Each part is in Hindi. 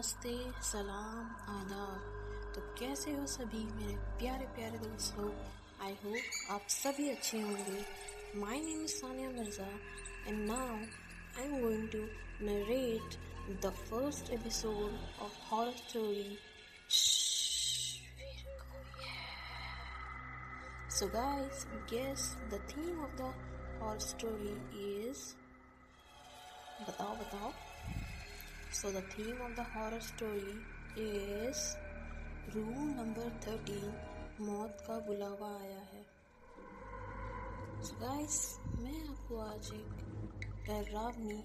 नमस्ते सलाम आदाब। तो कैसे हो सभी मेरे प्यारे प्यारे दोस्तों? आई होप आप सभी अच्छे होंगे। My name is Sania Mirza and now I am going to narrate the first episode of horror story So guys, guess the theme of the horror story is? बताओ बताओ। So the theme of the horror story is room number thirteen मौत का बुलावा आया है। So guys, मैं आपको आज एक डरावनी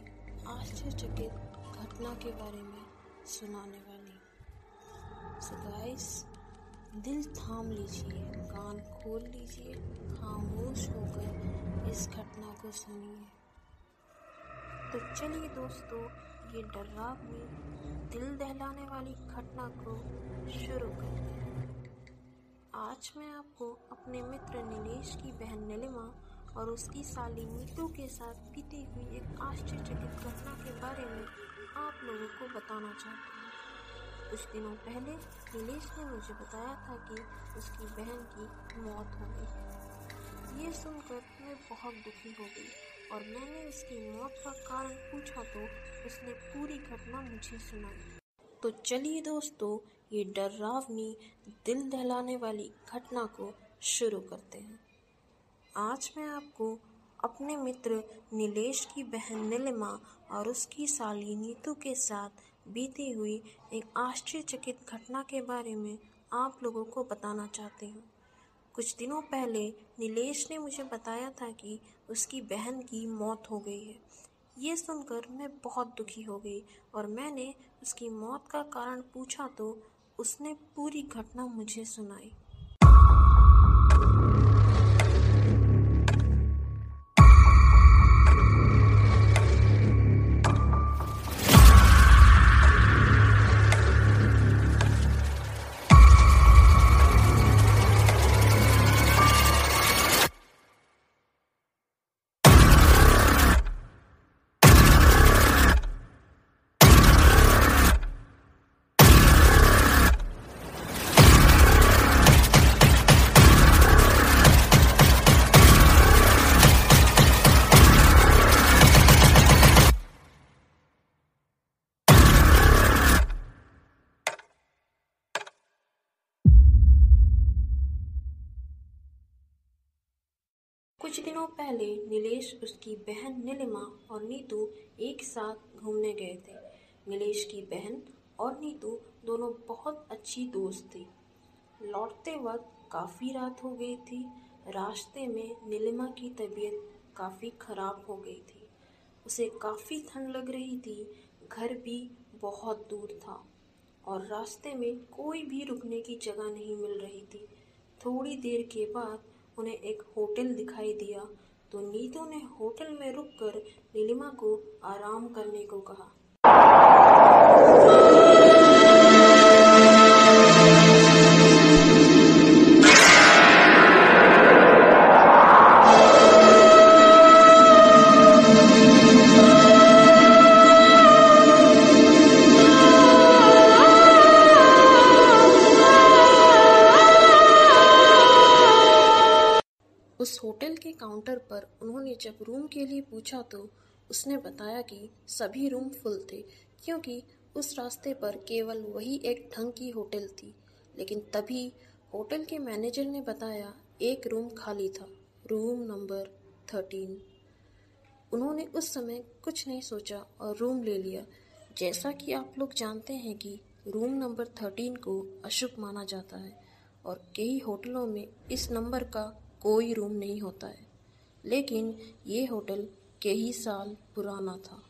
आश्चर्यचकित घटना के बारे में सुनाने वाली so guys, दिल थाम लीजिए कान खोल लीजिए खामोश होकर इस घटना को सुनिए। तो चलिए दोस्तों ये डरावनी दिल दहलाने वाली घटना को शुरू करते हैं आज मैं आपको अपने मित्र नीलेश की बहन नीलिमा और उसकी साली नीतू के साथ बीती हुई एक आश्चर्यचकित घटना के बारे में आप लोगों को बताना चाहती हूँ। कुछ दिनों पहले नीलेश ने मुझे बताया था कि उसकी बहन की मौत हो गई। ये सुनकर मैं बहुत दुखी हो गई और मैंने उसकी मौत का कारण पूछा तो उसने पूरी घटना मुझे सुनाई। तो चलिए दोस्तों, ये डरावनी दिल दहलाने वाली घटना को शुरू करते हैं। आज मैं आपको अपने मित्र नीलेश की बहन नीलिमा और उसकी साली नीतू के साथ बीती हुई एक आश्चर्यचकित घटना के बारे में आप लोगों को बताना चाहती हूँ। कुछ दिनों पहले नीलेश ने मुझे बताया था कि उसकी बहन की मौत हो गई है। ये सुनकर मैं बहुत दुखी हो गई और मैंने उसकी मौत का कारण पूछा तो उसने पूरी घटना मुझे सुनाई। कुछ दिनों पहले नीलेश उसकी बहन नीलिमा और नीतू एक साथ घूमने गए थे। नीलेश की बहन और नीतू दोनों बहुत अच्छी दोस्त थी। लौटते वक्त काफ़ी रात हो गई थी। रास्ते में नीलिमा की तबीयत काफ़ी ख़राब हो गई थी। उसे काफ़ी ठंड लग रही थी। घर भी बहुत दूर था और रास्ते में कोई भी रुकने की जगह नहीं मिल रही थी। थोड़ी देर के बाद उन्हें एक होटल दिखाई दिया तो नीतू ने होटल में रुककर नीलिमा को आराम करने को कहा। काउंटर पर उन्होंने जब रूम के लिए पूछा तो उसने बताया कि सभी रूम फुल थे, क्योंकि उस रास्ते पर केवल वही एक ढंग की होटल थी। लेकिन तभी होटल के मैनेजर ने बताया, एक रूम खाली था। Room number thirteen. उन्होंने उस समय कुछ नहीं सोचा और रूम ले लिया। जैसा कि आप लोग जानते हैं कि रूम नंबर थर्टीन को अशुभ माना जाता है और कई होटलों में इस नंबर का कोई रूम नहीं होता है। लेकिन ये होटल कई साल पुराना था।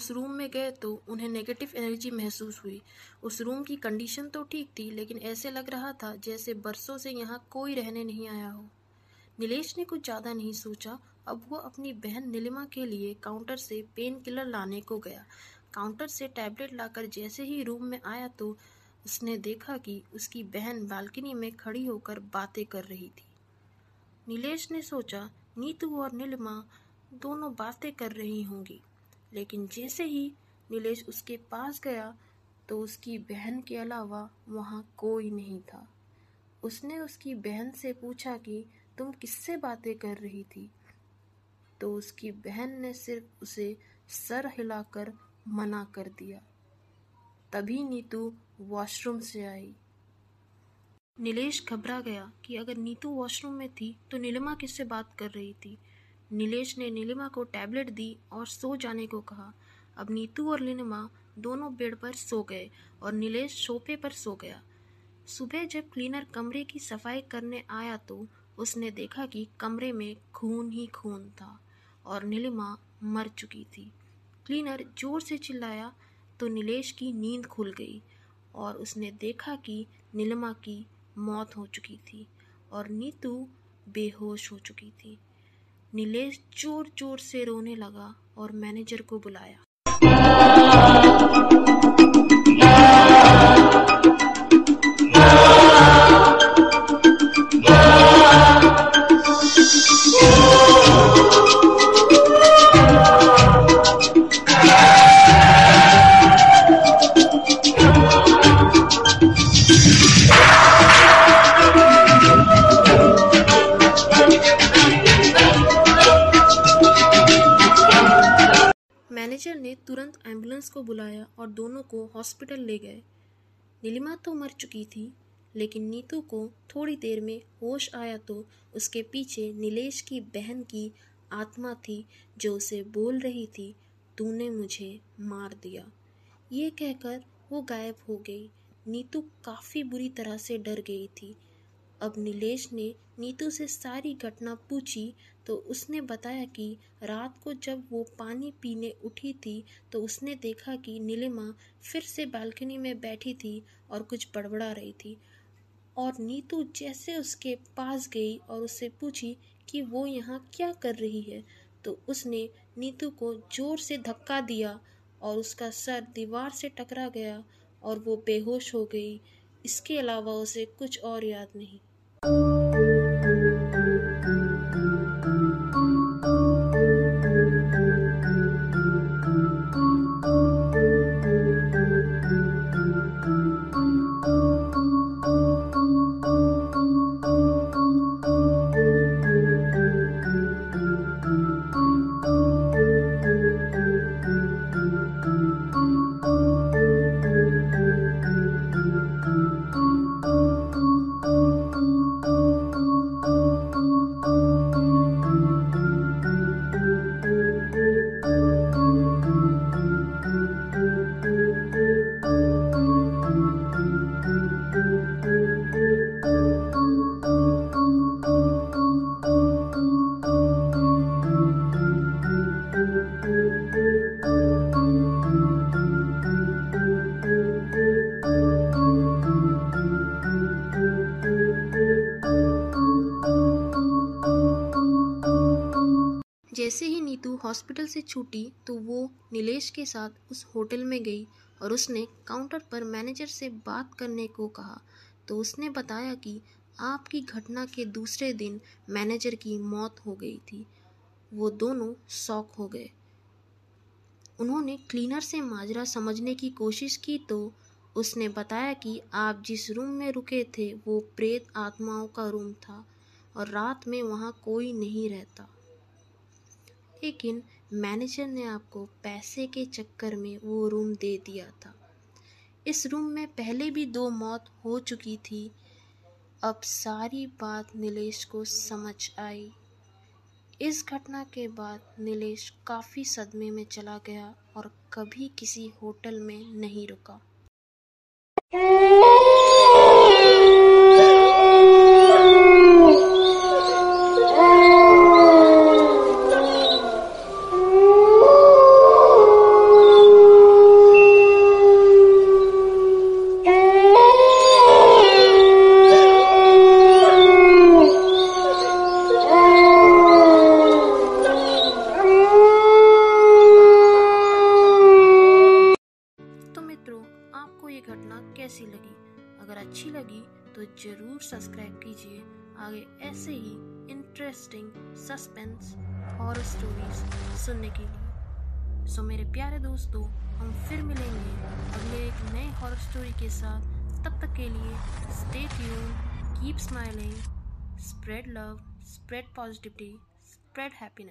उस रूम में गए तो उन्हें नेगेटिव एनर्जी महसूस हुई। उस रूम की कंडीशन तो ठीक थी, लेकिन ऐसे लग रहा था जैसे बरसों से यहाँ कोई रहने नहीं आया हो। नीलेश ने कुछ ज़्यादा नहीं सोचा। अब वो अपनी बहन नीलिमा के लिए काउंटर से पेन किलर लाने को गया। काउंटर से टैबलेट लाकर जैसे ही रूम में आया तो उसने देखा कि उसकी बहन बालकनी में खड़ी होकर बातें कर रही थी। नीलेश ने सोचा, नीतू और नीलिमा दोनों बातें कर रही होंगी। लेकिन जैसे ही नीलेश उसके पास गया तो उसकी बहन के अलावा वहाँ कोई नहीं था। उसने उसकी बहन से पूछा कि, तुम किससे बातें कर रही थी? तो उसकी बहन ने सिर्फ़ उसे सर हिलाकर मना कर दिया। तभी नीतू वॉशरूम से आई। नीलेश घबरा गया कि अगर नीतू वॉशरूम में थी तो नीलिमा किससे बात कर रही थी? नीलेश ने नीलिमा को टैबलेट दी और सो जाने को कहा। अब नीतू और नीलिमा दोनों बेड पर सो गए और नीलेश सोफे पर सो गया। सुबह जब क्लीनर कमरे की सफ़ाई करने आया तो उसने देखा कि कमरे में खून ही खून था और नीलिमा मर चुकी थी। क्लीनर ज़ोर से चिल्लाया तो नीलेश की नींद खुल गई और उसने देखा कि नीलिमा की मौत हो चुकी थी और नीतू बेहोश हो चुकी थी। नीलेश ज़ोर ज़ोर से रोने लगा और मैनेजर को बुलाया। बुलाया और दोनों को हॉस्पिटल ले गए। नीलिमा तो मर चुकी थी, लेकिन नीतू को थोड़ी देर में होश आया तो उसके पीछे नीलेश की बहन की आत्मा थी जो उसे बोल रही थी, तूने मुझे मार दिया। ये कहकर वो गायब हो गई। नीतू काफ़ी बुरी तरह से डर गई थी। अब नीलेश ने नीतू से सारी घटना पूछी तो उसने बताया कि रात को जब वो पानी पीने उठी थी तो उसने देखा कि नीलिमा फिर से बालकनी में बैठी थी और कुछ बड़बड़ा रही थी। और नीतू जैसे उसके पास गई और उससे पूछी कि वो यहाँ क्या कर रही है तो उसने नीतू को ज़ोर से धक्का दिया और उसका सर दीवार से टकरा गया और वो बेहोश हो गई। इसके अलावा उसे कुछ और याद नहीं। हॉस्पिटल से छूटी तो वो नीलेश के साथ उस होटल में गई और उसने काउंटर पर मैनेजर से बात करने को कहा। तो उसने बताया कि आपकी घटना के दूसरे दिन मैनेजर की मौत हो गई थी। वो दोनों शौक हो गए। उन्होंने क्लीनर से माजरा समझने की कोशिश की तो उसने बताया कि आप जिस रूम में रुके थे वो प्रेत आत्माओं का रूम था और रात में वहाँ कोई नहीं रहता। लेकिन मैनेजर ने आपको पैसे के चक्कर में वो रूम दे दिया था। इस रूम में पहले भी दो मौत हो चुकी थी। अब सारी बात नीलेश को समझ आई। इस घटना के बाद नीलेश काफ़ी सदमे में चला गया और कभी किसी होटल में नहीं रुका। कीजिए। आगे ऐसे ही इंटरेस्टिंग सस्पेंस हॉरर स्टोरीज सुनने के लिए। सो मेरे प्यारे दोस्तों, हम फिर मिलेंगे अगले एक नए हॉर स्टोरी के साथ। तब तक के लिए stay tune keep smiling spread love spread positivity spread happiness